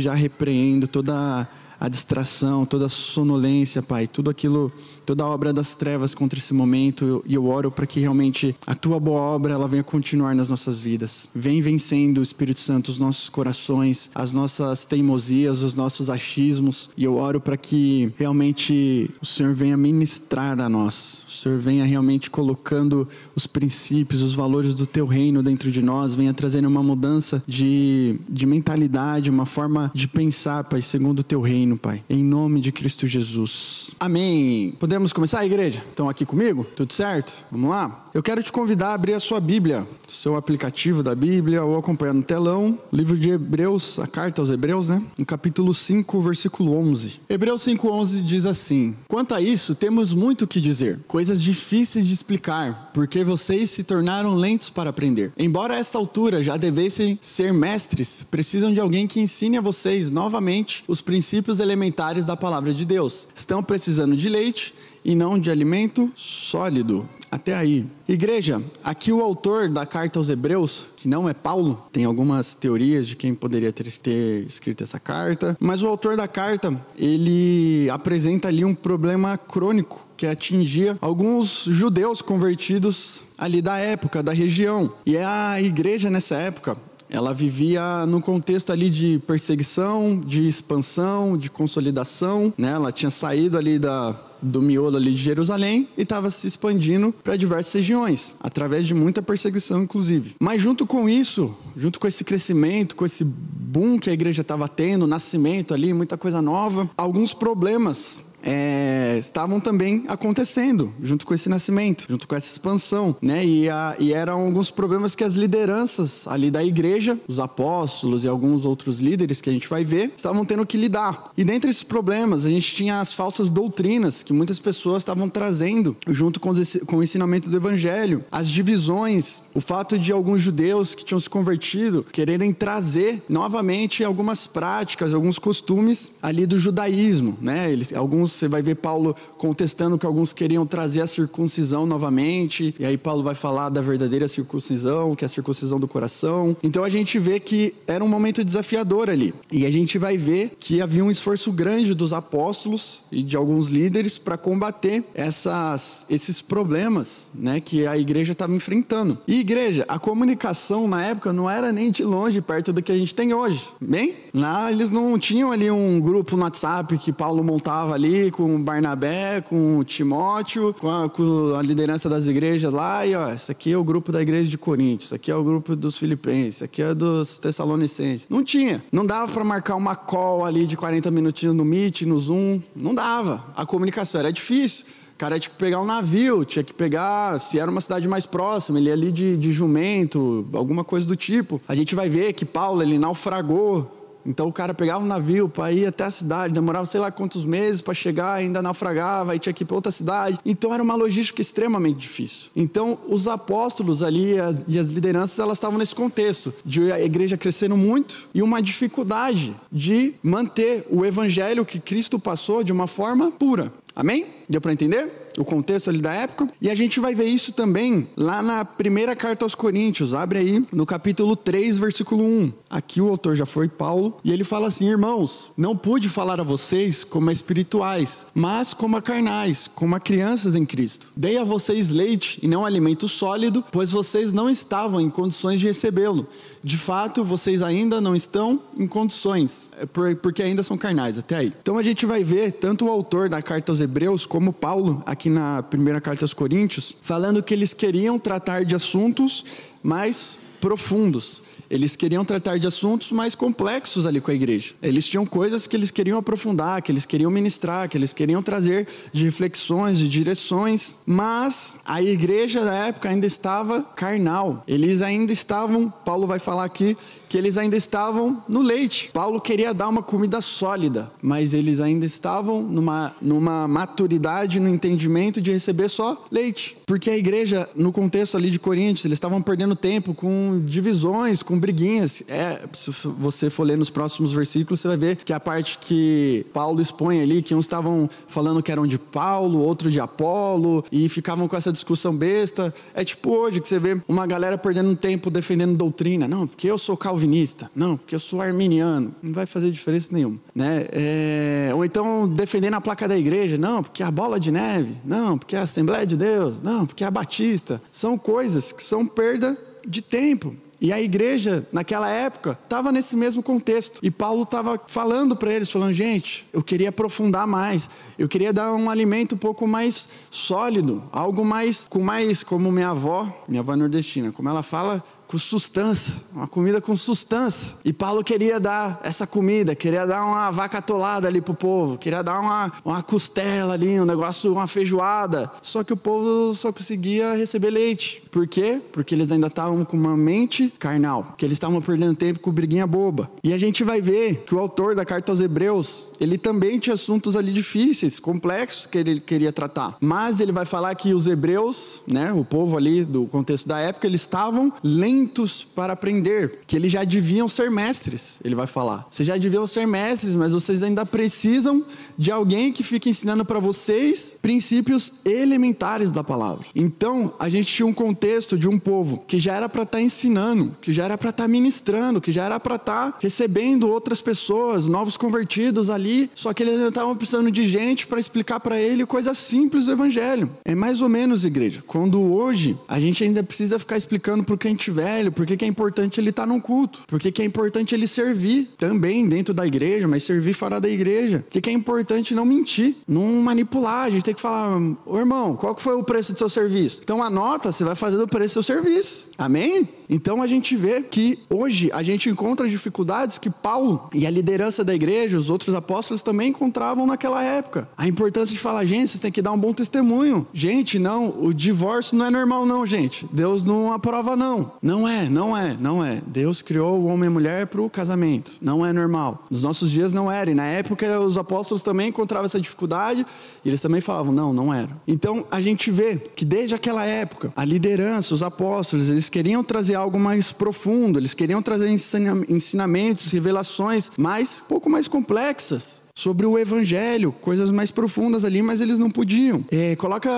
já repreendo toda a distração, toda a sonolência, Pai, tudo aquilo toda a obra das trevas contra esse momento e eu oro para que realmente a tua boa obra ela venha continuar nas nossas vidas. Vem vencendo, Espírito Santo, os nossos corações, as nossas teimosias, os nossos achismos e eu oro para que realmente o Senhor venha ministrar a nós. O Senhor venha realmente colocando os princípios, os valores do teu reino dentro de nós, venha trazendo uma mudança de, de mentalidade, uma forma de pensar, Pai, segundo o teu reino, Pai. Em nome de Cristo Jesus. Amém. Podemos Podemos começar a igreja? Estão aqui comigo? Tudo certo? Vamos lá? Eu quero te convidar a abrir a sua Bíblia, seu aplicativo da Bíblia ou acompanhar no telão, livro de Hebreus, a carta aos Hebreus, né? No capítulo 5, versículo 11. Hebreus 5:11 diz assim: Quanto a isso, temos muito o que dizer, coisas difíceis de explicar, porque vocês se tornaram lentos para aprender. Embora a esta altura já devessem ser mestres, precisam de alguém que ensine a vocês novamente os princípios elementares da palavra de Deus. Estão precisando de leite e não de alimento sólido. Até aí. Igreja, aqui o autor da carta aos Hebreus, que não é Paulo, tem algumas teorias de quem poderia ter, ter, escrito essa carta, mas o autor da carta, ele apresenta ali um problema crônico que atingia alguns judeus convertidos ali da época, da região. E a igreja nessa época, ela vivia num contexto ali de perseguição, de expansão, de consolidação, né? Ela tinha saído ali da do miolo ali de Jerusalém e estava se expandindo para diversas regiões, através de muita perseguição, inclusive. Mas junto com isso, junto com esse crescimento, com esse boom que a igreja estava tendo, nascimento ali, muita coisa nova, alguns problemas é, estavam também acontecendo junto com esse nascimento, junto com essa expansão, né? E, a, e, eram alguns problemas que as lideranças ali da igreja, os apóstolos e alguns outros líderes que a gente vai ver, estavam tendo que lidar. E dentre esses problemas, a gente tinha as falsas doutrinas que muitas pessoas estavam trazendo junto com, com o ensinamento do evangelho, as divisões, o fato de alguns judeus que tinham se convertido quererem trazer novamente algumas práticas, alguns costumes ali do judaísmo, né? Eles, alguns você vai ver Paulo contestando que alguns queriam trazer a circuncisão novamente, e aí Paulo vai falar da verdadeira circuncisão, que é a circuncisão do coração. Então a gente vê que era um momento desafiador ali. E a gente vai ver que havia um esforço grande dos apóstolos e de alguns líderes para combater essas, esses problemas né, que a igreja estava enfrentando. E igreja, a comunicação na época não era nem de longe perto do que a gente tem hoje. Bem, lá eles não tinham ali um grupo no WhatsApp que Paulo montava ali com Barnabé, com Timóteo, com a, com a, liderança das igrejas lá, e ó, esse aqui é o grupo da igreja de Coríntios, esse aqui é o grupo dos Filipenses, esse aqui é dos Tessalonicenses. Não tinha. Não dava para marcar uma call ali de 40 minutinhos no Meet, no Zoom. Não dava. A comunicação era difícil. O cara tinha que pegar um navio, tinha que pegar, se era uma cidade mais próxima, ele ia ali de, de jumento, alguma coisa do tipo. A gente vai ver que Paulo, ele naufragou então o cara pegava um navio para ir até a cidade, demorava sei lá quantos meses para chegar, ainda naufragava, aí tinha que ir para outra cidade. Então era uma logística extremamente difícil. Então os apóstolos ali as, e as lideranças elas estavam nesse contexto de a igreja crescendo muito e uma dificuldade de manter o evangelho que Cristo passou de uma forma pura. Amém? Deu para entender? o contexto ali da época. E a gente vai ver isso também lá na primeira carta aos Coríntios. Abre aí no capítulo 3, versículo 1. Aqui o autor já foi Paulo, e ele fala assim: Irmãos, não pude falar a vocês como a espirituais, mas como a carnais, como a crianças em Cristo. Dei a vocês leite e não alimento sólido, pois vocês não estavam em condições de recebê-lo. De fato, vocês ainda não estão em condições, porque ainda são carnais, até aí. Então a gente vai ver tanto o autor da carta aos Hebreus como Paulo aqui na primeira carta aos Coríntios, falando que eles queriam tratar de assuntos mais profundos. Eles queriam tratar de assuntos mais complexos ali com a igreja. Eles tinham coisas que eles queriam aprofundar, que eles queriam ministrar, que eles queriam trazer de reflexões, de direções, mas a igreja da época ainda estava carnal. Eles ainda estavam, Paulo vai falar aqui, que eles ainda estavam no leite. Paulo queria dar uma comida sólida, mas eles ainda estavam numa, numa maturidade, no entendimento de receber só leite. Porque a igreja, no contexto ali de Coríntios, eles estavam perdendo tempo com divisões, com briguinhas. É, se você for ler nos próximos versículos, você vai ver que a parte que Paulo expõe ali, que uns estavam falando que eram de Paulo, outro de Apolo, e ficavam com essa discussão besta. É tipo hoje que você vê uma galera perdendo tempo defendendo doutrina. Não, porque eu sou calvinista. Não, porque eu sou arminiano. Não vai fazer diferença nenhuma. Né? É... Ou então defendendo a placa da igreja. Não, porque é a bola de neve. Não, porque é a Assembleia de Deus. Não, porque é a Batista. São coisas que são perda de tempo. E a igreja, naquela época, estava nesse mesmo contexto. E Paulo estava falando para eles, falando: gente, eu queria aprofundar mais. Eu queria dar um alimento um pouco mais sólido, algo mais, com mais, como minha avó, minha avó nordestina, como ela fala, com sustância, uma comida com sustância. E Paulo queria dar essa comida, queria dar uma vaca atolada ali pro povo, queria dar uma, uma costela ali, um negócio, uma feijoada. Só que o povo só conseguia receber leite. Por quê? Porque eles ainda estavam com uma mente carnal, que eles estavam perdendo tempo com briguinha boba. E a gente vai ver que o autor da carta aos Hebreus, ele também tinha assuntos ali difíceis, complexos que ele queria tratar. Mas ele vai falar que os hebreus, né, o povo ali do contexto da época, eles estavam lendo para aprender, que eles já deviam ser mestres, ele vai falar. Vocês já deviam ser mestres, mas vocês ainda precisam de alguém que fique ensinando para vocês princípios elementares da palavra. Então, a gente tinha um contexto de um povo que já era para estar tá ensinando, que já era para estar tá ministrando, que já era para estar tá recebendo outras pessoas, novos convertidos ali, só que eles ainda estavam precisando de gente para explicar para ele coisas simples do evangelho. É mais ou menos, igreja, quando hoje a gente ainda precisa ficar explicando para o crente velho por que é importante ele estar tá num culto, por que é importante ele servir também dentro da igreja, mas servir fora da igreja, o que é importante importante não mentir, não manipular. A gente tem que falar, ô irmão, qual que foi o preço do seu serviço? Então anota, você vai fazer do preço do seu serviço. Amém? Então a gente vê que hoje a gente encontra dificuldades que Paulo e a liderança da igreja, os outros apóstolos também encontravam naquela época. A importância de falar, gente, vocês têm que dar um bom testemunho. Gente, não, o divórcio não é normal não, gente. Deus não aprova não. Não é, não é, não é. Deus criou o homem e a mulher para o casamento. Não é normal. Nos nossos dias não era. E na época os apóstolos também encontravam essa dificuldade e eles também falavam, não, não era. Então a gente vê que desde aquela época, a liderança, os apóstolos, eles queriam trazer algo mais profundo, eles queriam trazer ensinamentos, revelações mais, um pouco mais complexas sobre o evangelho, coisas mais profundas ali, mas eles não podiam. É, coloca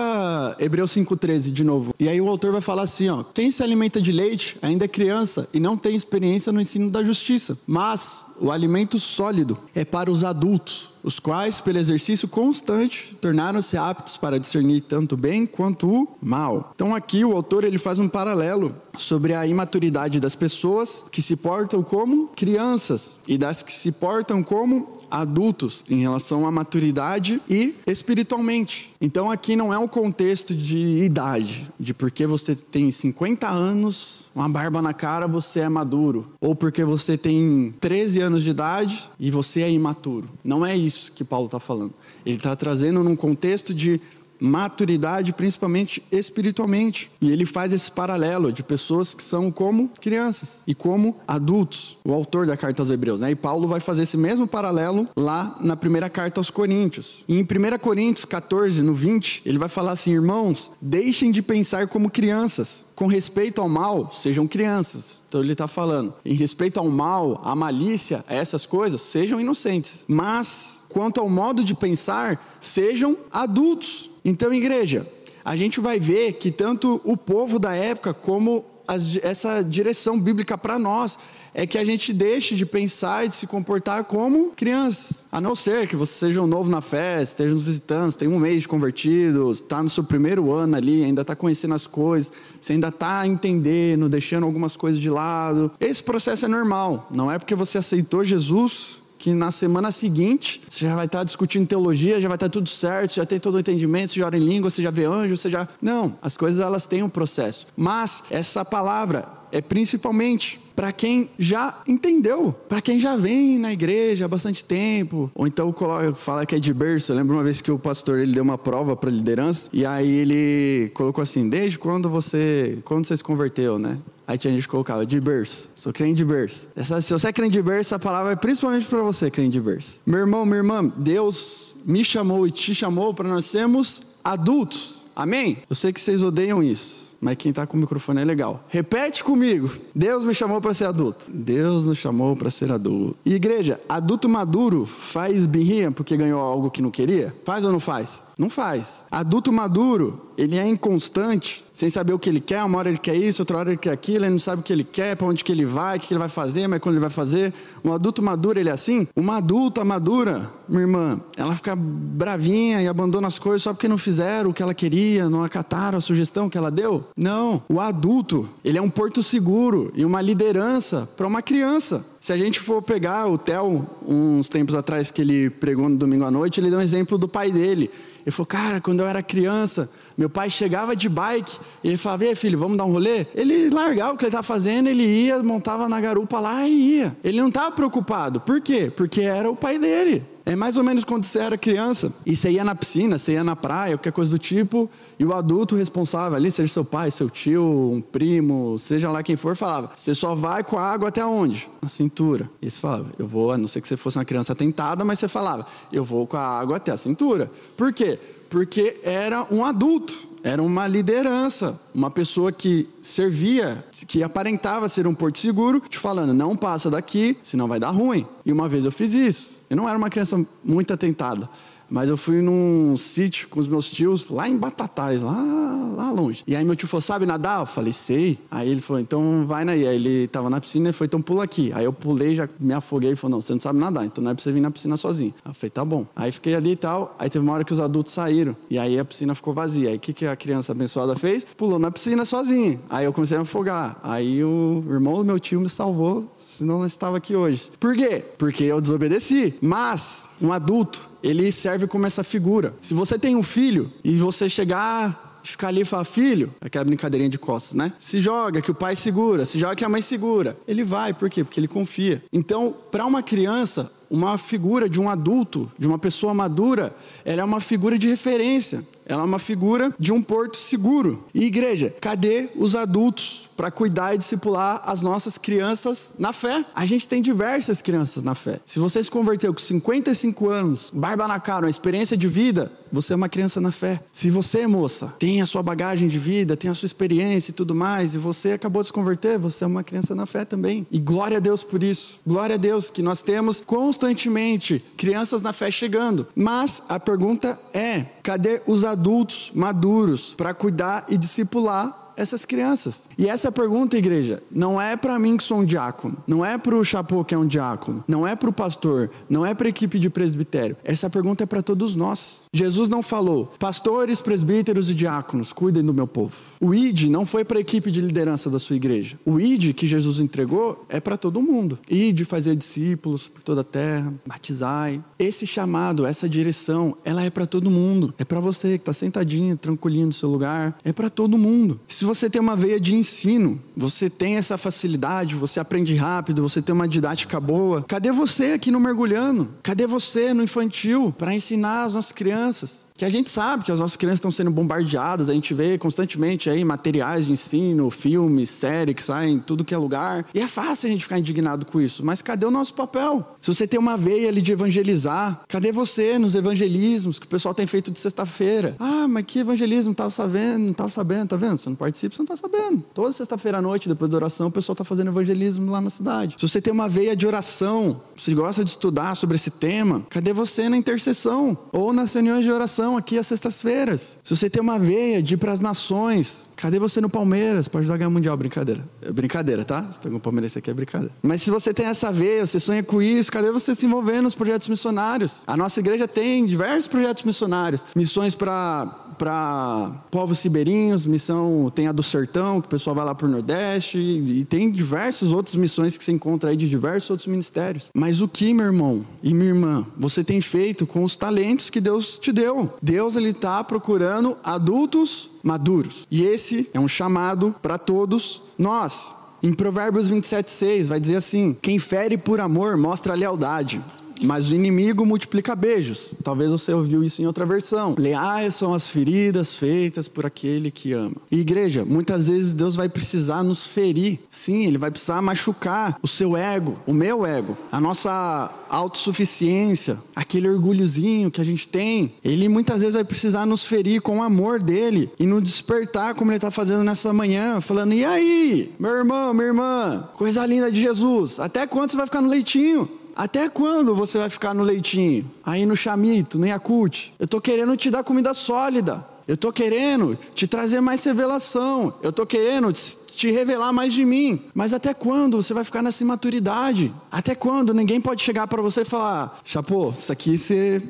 Hebreus 5,13 de novo. E aí o autor vai falar assim: ó, quem se alimenta de leite ainda é criança e não tem experiência no ensino da justiça. Mas o alimento sólido é para os adultos, os quais, pelo exercício constante, tornaram-se aptos para discernir tanto o bem quanto o mal. Então aqui o autor ele faz um paralelo sobre a imaturidade das pessoas que se portam como crianças e das que se portam como adultos em relação à maturidade e espiritualmente. Então aqui não é um contexto de idade, de porque você tem 50 anos, uma barba na cara, você é maduro, ou porque você tem 13 anos de idade e você é imaturo. Não é isso que Paulo está falando. Ele está trazendo num contexto de maturidade, principalmente espiritualmente. E ele faz esse paralelo de pessoas que são como crianças e como adultos, o autor da carta aos Hebreus. Né? E Paulo vai fazer esse mesmo paralelo lá na primeira carta aos Coríntios. E em 1 Coríntios 14, no 20, ele vai falar assim: irmãos, deixem de pensar como crianças. Com respeito ao mal, sejam crianças. Então ele está falando, em respeito ao mal, à malícia, a essas coisas, sejam inocentes. Mas, quanto ao modo de pensar, sejam adultos então, igreja, a gente vai ver que tanto o povo da época como as, essa direção bíblica para nós é que a gente deixe de pensar e de se comportar como crianças. A não ser que você seja um novo na fé, esteja nos visitando, tem um mês de convertido, está no seu primeiro ano ali, ainda está conhecendo as coisas, você ainda está entendendo, deixando algumas coisas de lado. Esse processo é normal. Não é porque você aceitou Jesus que na semana seguinte você já vai estar discutindo teologia, já vai estar tudo certo, você já tem todo o entendimento, você já ora em língua, você já vê anjo, você já. Não, as coisas elas têm um processo. Mas essa palavra é principalmente para quem já entendeu, para quem já vem na igreja há bastante tempo, ou então fala que é de berço. Eu lembro uma vez que o pastor ele deu uma prova para liderança e aí ele colocou assim: desde quando você, quando você se converteu, né? Aí tinha gente colocava de berço. Sou crente de berço. Essa, se você é crente de berço, essa palavra é principalmente para você, crente de berço. Meu irmão, minha irmã, Deus me chamou e te chamou para nós sermos adultos. Amém? Eu sei que vocês odeiam isso. mas quem está com o microfone é legal. Repete comigo. Deus me chamou para ser adulto. Deus nos chamou para ser adulto. E igreja, adulto maduro faz birrinha porque ganhou algo que não queria? Faz ou não faz? Não faz. Adulto maduro, ele é inconstante, sem saber o que ele quer. Uma hora ele quer isso, outra hora ele quer aquilo, ele não sabe o que ele quer, para onde que ele vai, o que ele vai fazer, mas quando ele vai fazer. Um adulto maduro, ele é assim. Uma adulta madura, minha irmã, ela fica bravinha e abandona as coisas só porque não fizeram o que ela queria, não acataram a sugestão que ela deu. Não. O adulto, ele é um porto seguro e uma liderança para uma criança. Se a gente for pegar o Theo, uns tempos atrás que ele pregou no domingo à noite, ele deu um exemplo do pai dele. Ele falou, cara, quando eu era criança, meu pai chegava de bike e ele falava: Ei, filho, vamos dar um rolê? Ele largava o que ele estava fazendo, ele ia, montava na garupa lá e ia. Ele não estava preocupado. Por quê? Porque era o pai dele. É mais ou menos quando você era criança e você ia na piscina, você ia na praia, qualquer coisa do tipo, e o adulto responsável ali, seja seu pai, seu tio, um primo, seja lá quem for, falava: Você só vai com a água até onde? Na cintura. E você falava: Eu vou, a não ser que você fosse uma criança tentada, mas você falava: Eu vou com a água até a cintura. Por quê? Porque era um adulto, era uma liderança, uma pessoa que servia, que aparentava ser um porto seguro, te falando, não passa daqui, senão vai dar ruim. E uma vez eu fiz isso. Eu não era uma criança muito atentada. Mas eu fui num sítio com os meus tios, lá em Batatais, lá, lá longe. E aí meu tio falou, sabe nadar? Eu falei, sei. Aí ele falou, então vai naí. Aí ele tava na piscina, ele falou, então pula aqui. Aí eu pulei, já me afoguei e falou, não, você não sabe nadar, então não é pra você vir na piscina sozinho. Aí eu falei, tá bom. Aí fiquei ali e tal. Aí teve uma hora que os adultos saíram. E aí a piscina ficou vazia. Aí o que, que a criança abençoada fez? Pulou na piscina sozinho. Aí eu comecei a me afogar. Aí o irmão do meu tio me salvou, senão não estava aqui hoje. Por quê? Porque eu desobedeci. Mas um adulto, ele serve como essa figura. Se você tem um filho e você chegar ficar ali e falar, filho, aquela brincadeirinha de costas, né? Se joga, que o pai segura, se joga que a mãe segura. Ele vai, por quê? Porque ele confia. Então, para uma criança, uma figura de um adulto, de uma pessoa madura, ela é uma figura de referência. Ela é uma figura de um porto seguro. E igreja, cadê os adultos para cuidar e discipular as nossas crianças na fé? A gente tem diversas crianças na fé. Se você se converteu com 55 anos, barba na cara, uma experiência de vida, você é uma criança na fé. Se você, moça, tem a sua bagagem de vida, tem a sua experiência e tudo mais, e você acabou de se converter, você é uma criança na fé também. E glória a Deus por isso. Glória a Deus que nós temos constantemente crianças na fé chegando. Mas a pergunta é: cadê os adultos maduros para cuidar e discipular essas crianças? E essa pergunta, igreja, não é para mim que sou um diácono, não é para o chapô que é um diácono, não é para o pastor, não é para a equipe de presbitério. Essa pergunta é para todos nós. Jesus não falou, pastores, presbíteros e diáconos, cuidem do meu povo. O ID não foi para a equipe de liderança da sua igreja. O ID que Jesus entregou é para todo mundo. ID fazer discípulos por toda a terra, batizai. Esse chamado, essa direção, ela é para todo mundo. É para você que está sentadinho, tranquilinho no seu lugar. É para todo mundo. Se você tem uma veia de ensino, você tem essa facilidade, você aprende rápido, você tem uma didática boa. Cadê você aqui no mergulhando? Cadê você no infantil para ensinar as nossas crianças? Que a gente sabe que as nossas crianças estão sendo bombardeadas, a gente vê constantemente aí materiais de ensino, filmes, séries que saem tudo que é lugar. E é fácil a gente ficar indignado com isso, mas cadê o nosso papel? Se você tem uma veia ali de evangelizar, cadê você nos evangelismos que o pessoal tem feito de sexta-feira? Ah, mas que evangelismo? Não estava sabendo, não estava sabendo, tá vendo? Você não participa, você não está sabendo. Toda sexta-feira à noite, depois da oração, o pessoal está fazendo evangelismo lá na cidade. Se você tem uma veia de oração, se gosta de estudar sobre esse tema, cadê você na intercessão? Ou nas reuniões de oração? Aqui às sextas-feiras. Se você tem uma veia de ir para as nações, cadê você no Palmeiras para ajudar a ganhar o Mundial? Brincadeira. É brincadeira, tá? Se tem algum palmeirense aqui, é brincadeira. Mas se você tem essa veia, você sonha com isso, cadê você se envolvendo nos projetos missionários? A nossa igreja tem diversos projetos missionários. Missões para para povos ribeirinhos, missão tem a do sertão, que o pessoal vai lá para o Nordeste, e, e tem diversas outras missões que você encontra aí de diversos outros ministérios. Mas o que, meu irmão e minha irmã, você tem feito com os talentos que Deus te deu? Deus ele está procurando adultos maduros. E esse é um chamado para todos nós. Em Provérbios 27,6 vai dizer assim: Quem fere por amor mostra lealdade. Mas o inimigo multiplica beijos. Talvez você ouviu isso em outra versão. Leais são as feridas feitas por aquele que ama. E igreja, muitas vezes Deus vai precisar nos ferir. Sim, ele vai precisar machucar o seu ego, o meu ego, a nossa autossuficiência, aquele orgulhozinho que a gente tem. Ele muitas vezes vai precisar nos ferir com o amor dele e nos despertar como ele está fazendo nessa manhã, falando: "E aí, meu irmão, minha irmã, coisa linda de Jesus, até quando você vai ficar no leitinho?" Até quando você vai ficar no leitinho? Aí no chamito, no Yakut? Eu estou querendo te dar comida sólida. Eu estou querendo te trazer mais revelação. Eu estou querendo te revelar mais de mim. Mas até quando você vai ficar nessa imaturidade? Até quando ninguém pode chegar para você e falar: Chapô, isso aqui você.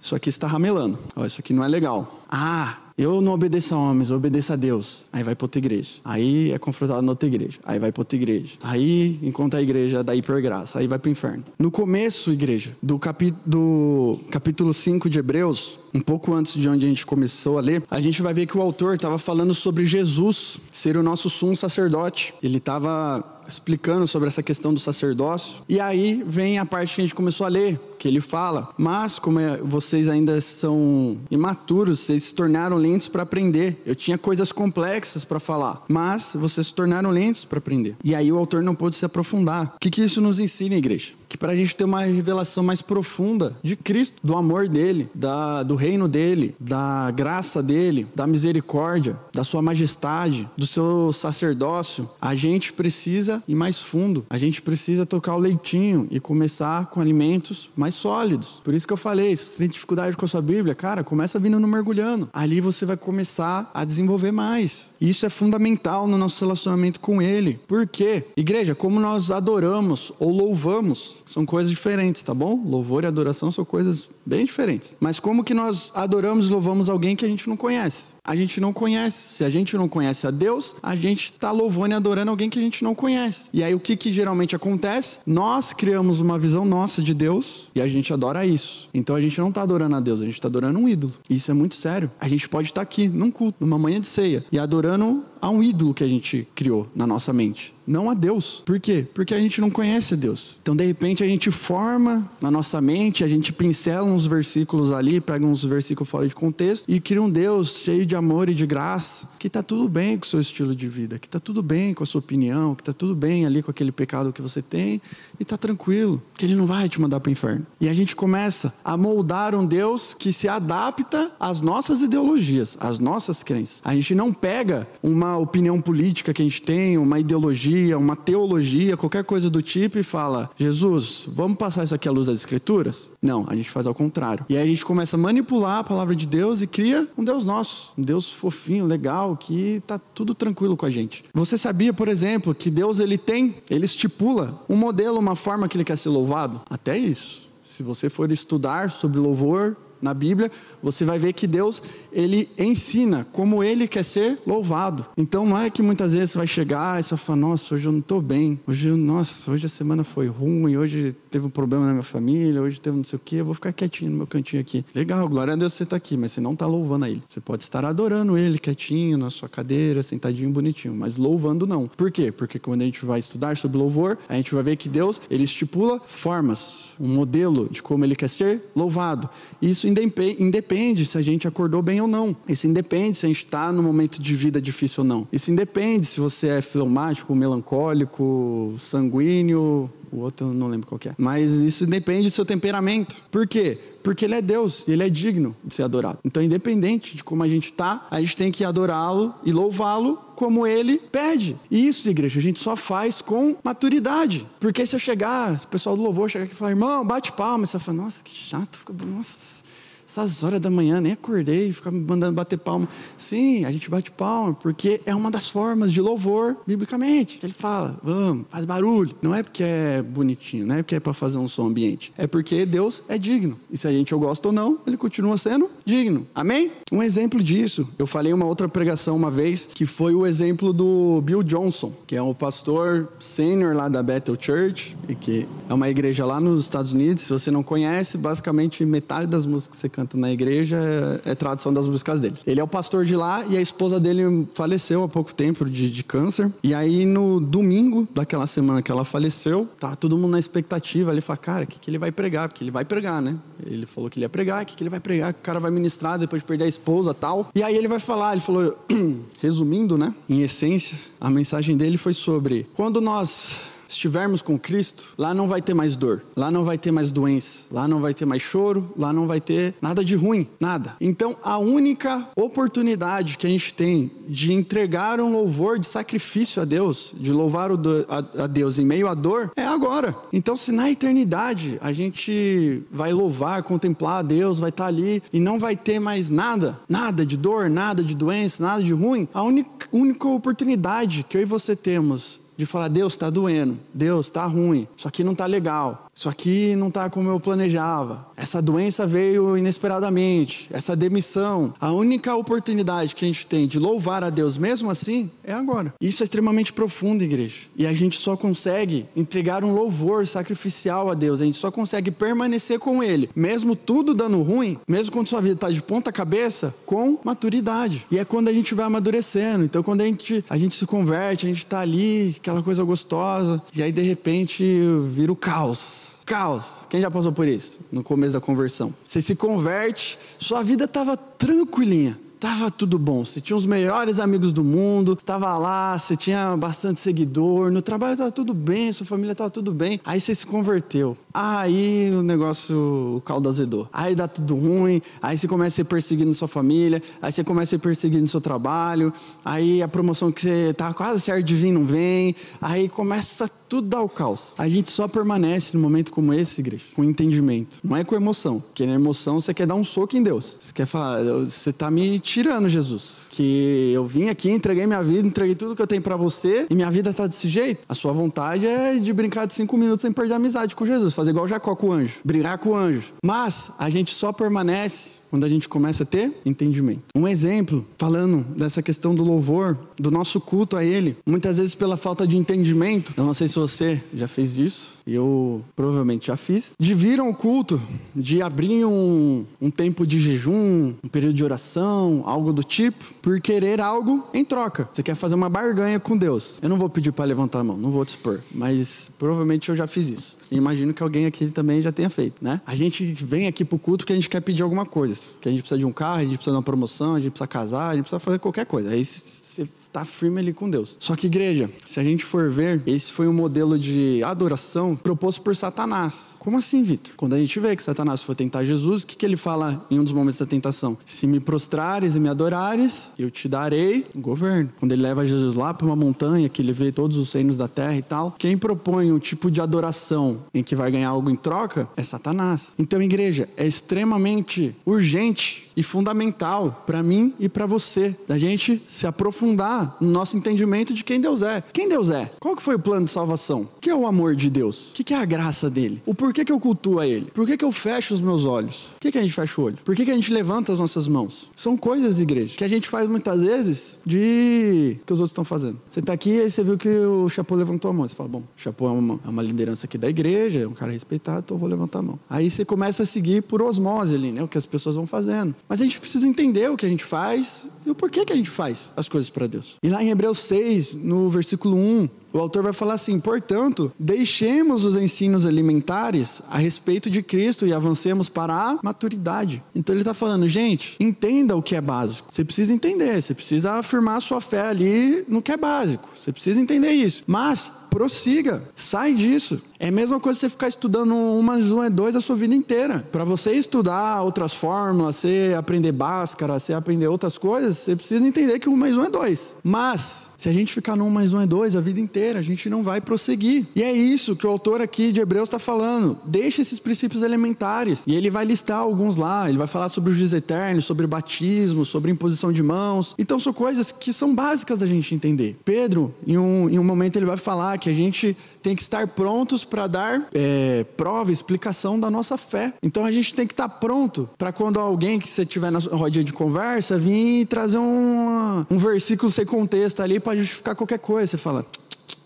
Isso aqui está ramelando. Isso aqui não é legal. Ah, eu não obedeço a homens, eu obedeço a Deus. Aí vai para outra igreja. Aí é confrontado na outra igreja. Aí vai para outra igreja. Aí encontra a igreja daí por graça. Aí vai para o inferno. No começo, igreja, do, capi do capítulo 5 de Hebreus, um pouco antes de onde a gente começou a ler, a gente vai ver que o autor estava falando sobre Jesus ser o nosso sumo sacerdote. Ele estava explicando sobre essa questão do sacerdócio. E aí vem a parte que a gente começou a ler, que ele fala: Mas como é, vocês ainda são imaturos, vocês se tornaram lentos para aprender. Eu tinha coisas complexas para falar, mas vocês se tornaram lentos para aprender. E aí o autor não pôde se aprofundar. O que, que isso nos ensina, igreja? Que para a gente ter uma revelação mais profunda de Cristo, do amor dele, da, do reino dele, da graça dele, da misericórdia, da sua majestade, do seu sacerdócio, a gente precisa ir mais fundo. A gente precisa tocar o leitinho e começar com alimentos mais sólidos. Por isso que eu falei, se você tem dificuldade com a sua Bíblia, cara, começa vindo no mergulhando. Ali você vai começar a desenvolver mais. E isso é fundamental no nosso relacionamento com ele. Por quê? Igreja, como nós adoramos ou louvamos são coisas diferentes, tá bom? Louvor e adoração são coisas bem diferentes. Mas como que nós adoramos e louvamos alguém que a gente não conhece? A gente não conhece. Se a gente não conhece a Deus, a gente está louvando e adorando alguém que a gente não conhece. E aí o que, que geralmente acontece? Nós criamos uma visão nossa de Deus e a gente adora isso. Então a gente não está adorando a Deus, a gente está adorando um ídolo. E isso é muito sério. A gente pode estar tá aqui num culto, numa manhã de ceia, e adorando a um ídolo que a gente criou na nossa mente, não a Deus. Por quê? Porque a gente não conhece Deus. Então, de repente, a gente forma na nossa mente, a gente pincela uns versículos ali, pega uns versículos fora de contexto e cria um Deus cheio de amor e de graça, que está tudo bem com o seu estilo de vida, que está tudo bem com a sua opinião, que está tudo bem ali com aquele pecado que você tem e está tranquilo, que Ele não vai te mandar para o inferno. E a gente começa a moldar um Deus que se adapta às nossas ideologias, às nossas crenças. A gente não pega uma uma opinião política que a gente tem, uma ideologia, uma teologia, qualquer coisa do tipo e fala: Jesus, vamos passar isso aqui à luz das Escrituras? Não, a gente faz ao contrário. E aí a gente começa a manipular a palavra de Deus e cria um Deus nosso, um Deus fofinho, legal, que tá tudo tranquilo com a gente. Você sabia, por exemplo, que Deus ele tem, ele estipula um modelo, uma forma que ele quer ser louvado? Até isso. Se você for estudar sobre louvor, na Bíblia, você vai ver que Deus, ele ensina como ele quer ser louvado. Então não é que muitas vezes você vai chegar e você vai falar, nossa, hoje eu não estou bem. Hoje, nossa, hoje a semana foi ruim, hoje teve um problema na minha família, hoje teve não sei o quê, eu vou ficar quietinho no meu cantinho aqui. Legal, glória a Deus você está aqui, mas você não está louvando a ele. Você pode estar adorando ele quietinho na sua cadeira, sentadinho, bonitinho, mas louvando não. Por quê? Porque quando a gente vai estudar sobre louvor, a gente vai ver que Deus, ele estipula formas, um modelo de como ele quer ser louvado. Isso independe se a gente acordou bem ou não. Isso independe se a gente está no momento de vida difícil ou não. Isso independe se você é fleumático, melancólico, sanguíneo, o outro eu não lembro qual é. Mas isso depende do seu temperamento. Por quê? Porque ele é Deus e ele é digno de ser adorado. Então, independente de como a gente está, a gente tem que adorá-lo e louvá-lo como ele pede. E isso, igreja, a gente só faz com maturidade. Porque se eu chegar, se o pessoal do louvor chegar aqui e falar, irmão, bate palma, você vai falar, nossa, que chato, nossa essas horas da manhã, nem acordei, ficava me mandando bater palma. Sim, a gente bate palma, porque é uma das formas de louvor, biblicamente. Ele fala, vamos, faz barulho. Não é porque é bonitinho, não é porque é para fazer um som ambiente. É porque Deus é digno. E se a gente gosta ou não, ele continua sendo digno. Amém? Um exemplo disso, eu falei uma outra pregação uma vez, que foi o exemplo do Bill Johnson, que é o pastor sênior lá da Bethel Church, e que é uma igreja lá nos Estados Unidos. Se você não conhece, basicamente metade das músicas que você canta na igreja, é, é tradução das músicas dele. Ele é o pastor de lá e a esposa dele faleceu há pouco tempo de, de câncer. E aí no domingo daquela semana que ela faleceu, tá todo mundo na expectativa. Ele fala, cara, o que, que ele vai pregar? Porque ele vai pregar, né? Ele falou que ele ia pregar, o que, que ele vai pregar? Que o cara vai ministrar depois de perder a esposa tal. E aí ele vai falar, ele falou, resumindo, né? Em essência, a mensagem dele foi sobre quando nós estivermos com Cristo, lá não vai ter mais dor, lá não vai ter mais doença, lá não vai ter mais choro, lá não vai ter nada de ruim, nada. Então, a única oportunidade que a gente tem de entregar um louvor de sacrifício a Deus, de louvar a Deus em meio à dor, é agora. Então, se na eternidade a gente vai louvar, contemplar a Deus, vai estar ali e não vai ter mais nada, nada de dor, nada de doença, nada de ruim, a única, única oportunidade que eu e você temos de falar: Deus está doendo, Deus está ruim, isso aqui não está legal. Isso aqui não está como eu planejava. Essa doença veio inesperadamente. Essa demissão. A única oportunidade que a gente tem de louvar a Deus mesmo assim é agora. Isso é extremamente profundo, igreja. E a gente só consegue entregar um louvor sacrificial a Deus. A gente só consegue permanecer com Ele, mesmo tudo dando ruim, mesmo quando sua vida está de ponta cabeça, com maturidade. E é quando a gente vai amadurecendo. Então, quando a gente, a gente se converte, a gente está ali, aquela coisa gostosa, e aí de repente vira o caos caos. Quem já passou por isso no começo da conversão? Você se converte, sua vida estava tranquilinha. Tava tudo bom, você tinha os melhores amigos do mundo, estava lá, você tinha bastante seguidor, no trabalho estava tudo bem, sua família estava tudo bem. Aí você se converteu. Aí o negócio, o caldo azedou. Aí dá tudo ruim, aí você começa a ser perseguido na sua família, aí você começa a ser perseguido no seu trabalho, aí a promoção que você estava quase certo de vir não vem, aí começa tudo dá o caos. A gente só permanece num momento como esse, igreja, com entendimento. Não é com emoção. Porque na emoção você quer dar um soco em Deus. Você quer falar, você está me tirando, Jesus. Que eu vim aqui, entreguei minha vida, entreguei tudo que eu tenho para você e minha vida está desse jeito. A sua vontade é de brincar de cinco minutos sem perder a amizade com Jesus. Fazer igual Jacó com o anjo. Brigar com o anjo. Mas a gente só permanece quando a gente começa a ter entendimento. Um exemplo, falando dessa questão do louvor, do nosso culto a Ele, muitas vezes pela falta de entendimento, eu não sei se você já fez isso, eu provavelmente já fiz, de vir ao culto, de abrir um, um tempo de jejum, um período de oração, algo do tipo, por querer algo em troca. Você quer fazer uma barganha com Deus. Eu não vou pedir para levantar a mão, não vou te expor, mas provavelmente eu já fiz isso. E imagino que alguém aqui também já tenha feito, né? A gente vem aqui pro culto que a gente quer pedir alguma coisa, que a gente precisa de um carro, a gente precisa de uma promoção, a gente precisa casar, a gente precisa fazer qualquer coisa. Aí você tá firme ali com Deus. Só que, igreja, se a gente for ver, esse foi um modelo de adoração proposto por Satanás. Como assim, Vitor? Quando a gente vê que Satanás foi tentar Jesus, o que, que ele fala em um dos momentos da tentação? Se me prostrares e me adorares, eu te darei o governo. Quando ele leva Jesus lá para uma montanha, que ele vê todos os reinos da terra e tal, quem propõe um tipo de adoração em que vai ganhar algo em troca é Satanás. Então, igreja, é extremamente urgente e fundamental para mim e para você, da gente se aprofundar no nosso entendimento de quem Deus é. Quem Deus é? Qual que foi o plano de salvação? O que é o amor de Deus? O que é a graça dele? O porquê que eu cultuo a ele? Por que, que eu fecho os meus olhos? Por que, que a gente fecha o olho? Por que, que a gente levanta as nossas mãos? São coisas, igreja, que a gente faz muitas vezes de que os outros estão fazendo. Você está aqui e você viu que o Chapô levantou a mão. Você fala, bom, o Chapô é uma, é uma liderança aqui da igreja, é um cara respeitado, então eu vou levantar a mão. Aí você começa a seguir por osmose ali, né? O que as pessoas vão fazendo. Mas a gente precisa entender o que a gente faz e o porquê que a gente faz as coisas para Deus. E lá em Hebreus 6, no versículo 1, o autor vai falar assim: portanto, deixemos os ensinos alimentares a respeito de Cristo e avancemos para a maturidade. Então ele está falando, gente, entenda o que é básico. Você precisa entender, você precisa afirmar a sua fé ali no que é básico. Você precisa entender isso. Mas prossiga, sai disso. É a mesma coisa você ficar estudando um mais um é dois a sua vida inteira. Para você estudar outras fórmulas, você aprender Bhaskara, você aprender outras coisas, você precisa entender que um mais um é dois. Mas se a gente ficar no um mais um é dois a vida inteira, a gente não vai prosseguir. E é isso que o autor aqui de Hebreus está falando. Deixa esses princípios elementares. E ele vai listar alguns lá. Ele vai falar sobre o juízo eterno, sobre batismo, sobre imposição de mãos. Então são coisas que são básicas da gente entender. Pedro, em um, em um momento, ele vai falar que a gente tem que estar prontos para dar é, prova, explicação da nossa fé. Então a gente tem que estar pronto para quando alguém que você tiver na rodinha de conversa vir trazer um, um versículo sem contexto ali para justificar qualquer coisa. Você fala,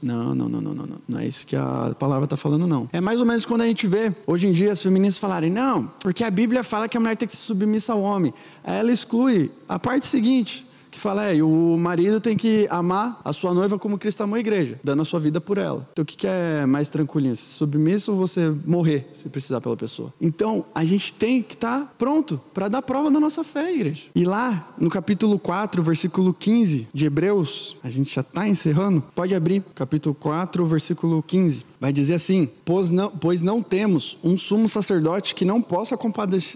Não, não, não, não, não, não. É isso que a palavra está falando, não. É mais ou menos quando a gente vê hoje em dia as feministas falarem, não, porque a Bíblia fala que a mulher tem que ser submissa ao homem. Aí ela exclui a parte seguinte que fala, é, o marido tem que amar a sua noiva como Cristo amou a igreja, dando a sua vida por ela. Então o que, que é mais tranquilinho? Ser submisso ou você morrer se precisar pela pessoa? Então a gente tem que estar tá pronto para dar prova da nossa fé, igreja. E lá no capítulo 4, versículo 15 de Hebreus, a gente já está encerrando, pode abrir, capítulo 4, versículo 15. Vai dizer assim: pois não, pois não temos um sumo sacerdote que não possa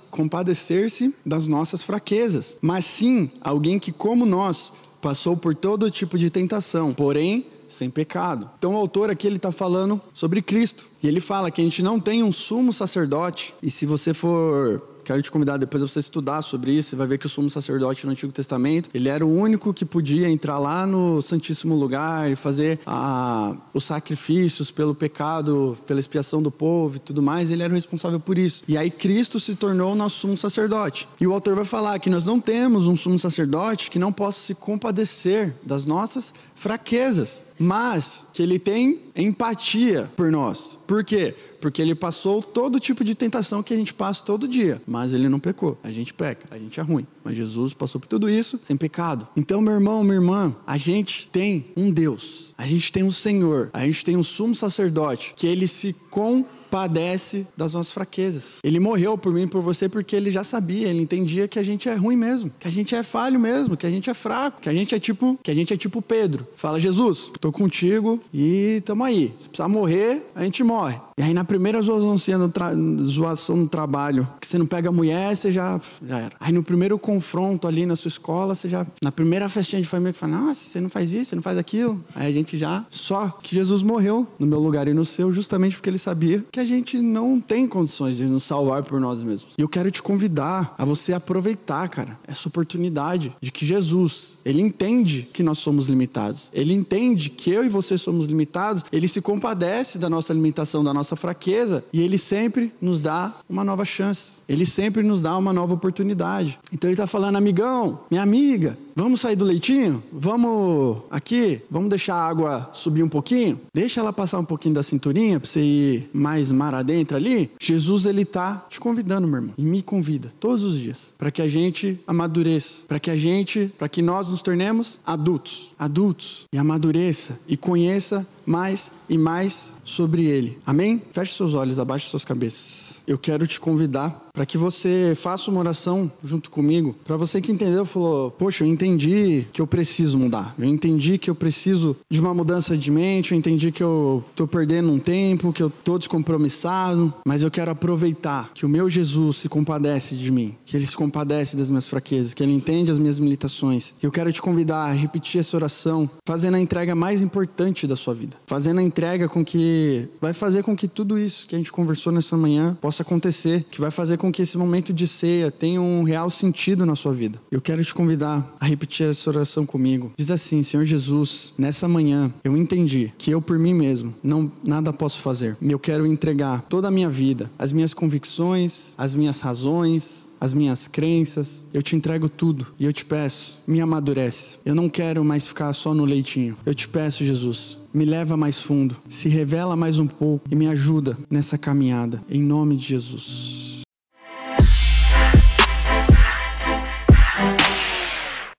compadecer-se das nossas fraquezas, mas sim alguém que, como nós, passou por todo tipo de tentação, porém sem pecado. Então o autor aqui ele está falando sobre Cristo e ele fala que a gente não tem um sumo sacerdote e se você for quero te convidar depois a você estudar sobre isso. Você vai ver que o sumo sacerdote no Antigo Testamento, ele era o único que podia entrar lá no Santíssimo Lugar e fazer a, os sacrifícios pelo pecado, pela expiação do povo e tudo mais. Ele era o responsável por isso. E aí Cristo se tornou o nosso sumo sacerdote. E o autor vai falar que nós não temos um sumo sacerdote que não possa se compadecer das nossas fraquezas, mas que ele tem empatia por nós. Por quê? Porque ele passou todo tipo de tentação que a gente passa todo dia, mas ele não pecou. A gente peca, a gente é ruim. Mas Jesus passou por tudo isso sem pecado. Então, meu irmão, minha irmã, a gente tem um Deus, a gente tem um Senhor, a gente tem um sumo sacerdote que ele se com padece das nossas fraquezas. Ele morreu por mim e por você porque ele já sabia, ele entendia que a gente é ruim mesmo, que a gente é falho mesmo, que a gente é fraco, que a gente é tipo, que a gente é tipo Pedro. Fala: "Jesus, tô contigo e tamo aí. Se precisar morrer, a gente morre". E aí na primeira zoação no, tra... zoação no trabalho, que você não pega a mulher, você já já era. Aí no primeiro confronto ali na sua escola, você já na primeira festinha de família que fala: "Nossa, você não faz isso, você não faz aquilo". Aí a gente já só que Jesus morreu no meu lugar e no seu justamente porque ele sabia que a gente não tem condições de nos salvar por nós mesmos. E eu quero te convidar a você aproveitar, cara, essa oportunidade de que Jesus, ele entende que nós somos limitados. Ele entende que eu e você somos limitados. Ele se compadece da nossa limitação, da nossa fraqueza, e ele sempre nos dá uma nova chance. Ele sempre nos dá uma nova oportunidade. Então ele está falando, amigão, minha amiga, vamos sair do leitinho? Vamos aqui? Vamos deixar a água subir um pouquinho? Deixa ela passar um pouquinho da cinturinha para você ir mais mar adentro ali. Jesus ele tá te convidando, meu irmão, e me convida todos os dias para que a gente amadureça, para que a gente, para que nós nos tornemos adultos, adultos e amadureça e conheça mais e mais sobre ele. Amém? Feche seus olhos, abaixe suas cabeças. Eu quero te convidar para que você faça uma oração junto comigo. Para você que entendeu, falou: Poxa, eu entendi que eu preciso mudar. Eu entendi que eu preciso de uma mudança de mente. Eu entendi que eu estou perdendo um tempo, que eu estou descompromissado. Mas eu quero aproveitar que o meu Jesus se compadece de mim, que ele se compadece das minhas fraquezas, que ele entende as minhas limitações. Eu quero te convidar a repetir essa oração, fazendo a entrega mais importante da sua vida, fazendo a entrega com que vai fazer com que tudo isso que a gente conversou nessa manhã possa acontecer, que vai fazer com com que esse momento de ceia tenha um real sentido na sua vida. Eu quero te convidar a repetir essa oração comigo. Diz assim: Senhor Jesus, nessa manhã eu entendi que eu por mim mesmo não nada posso fazer. Eu quero entregar toda a minha vida, as minhas convicções, as minhas razões, as minhas crenças, eu te entrego tudo e eu te peço, me amadurece. Eu não quero mais ficar só no leitinho. Eu te peço, Jesus, me leva mais fundo, se revela mais um pouco e me ajuda nessa caminhada. Em nome de Jesus.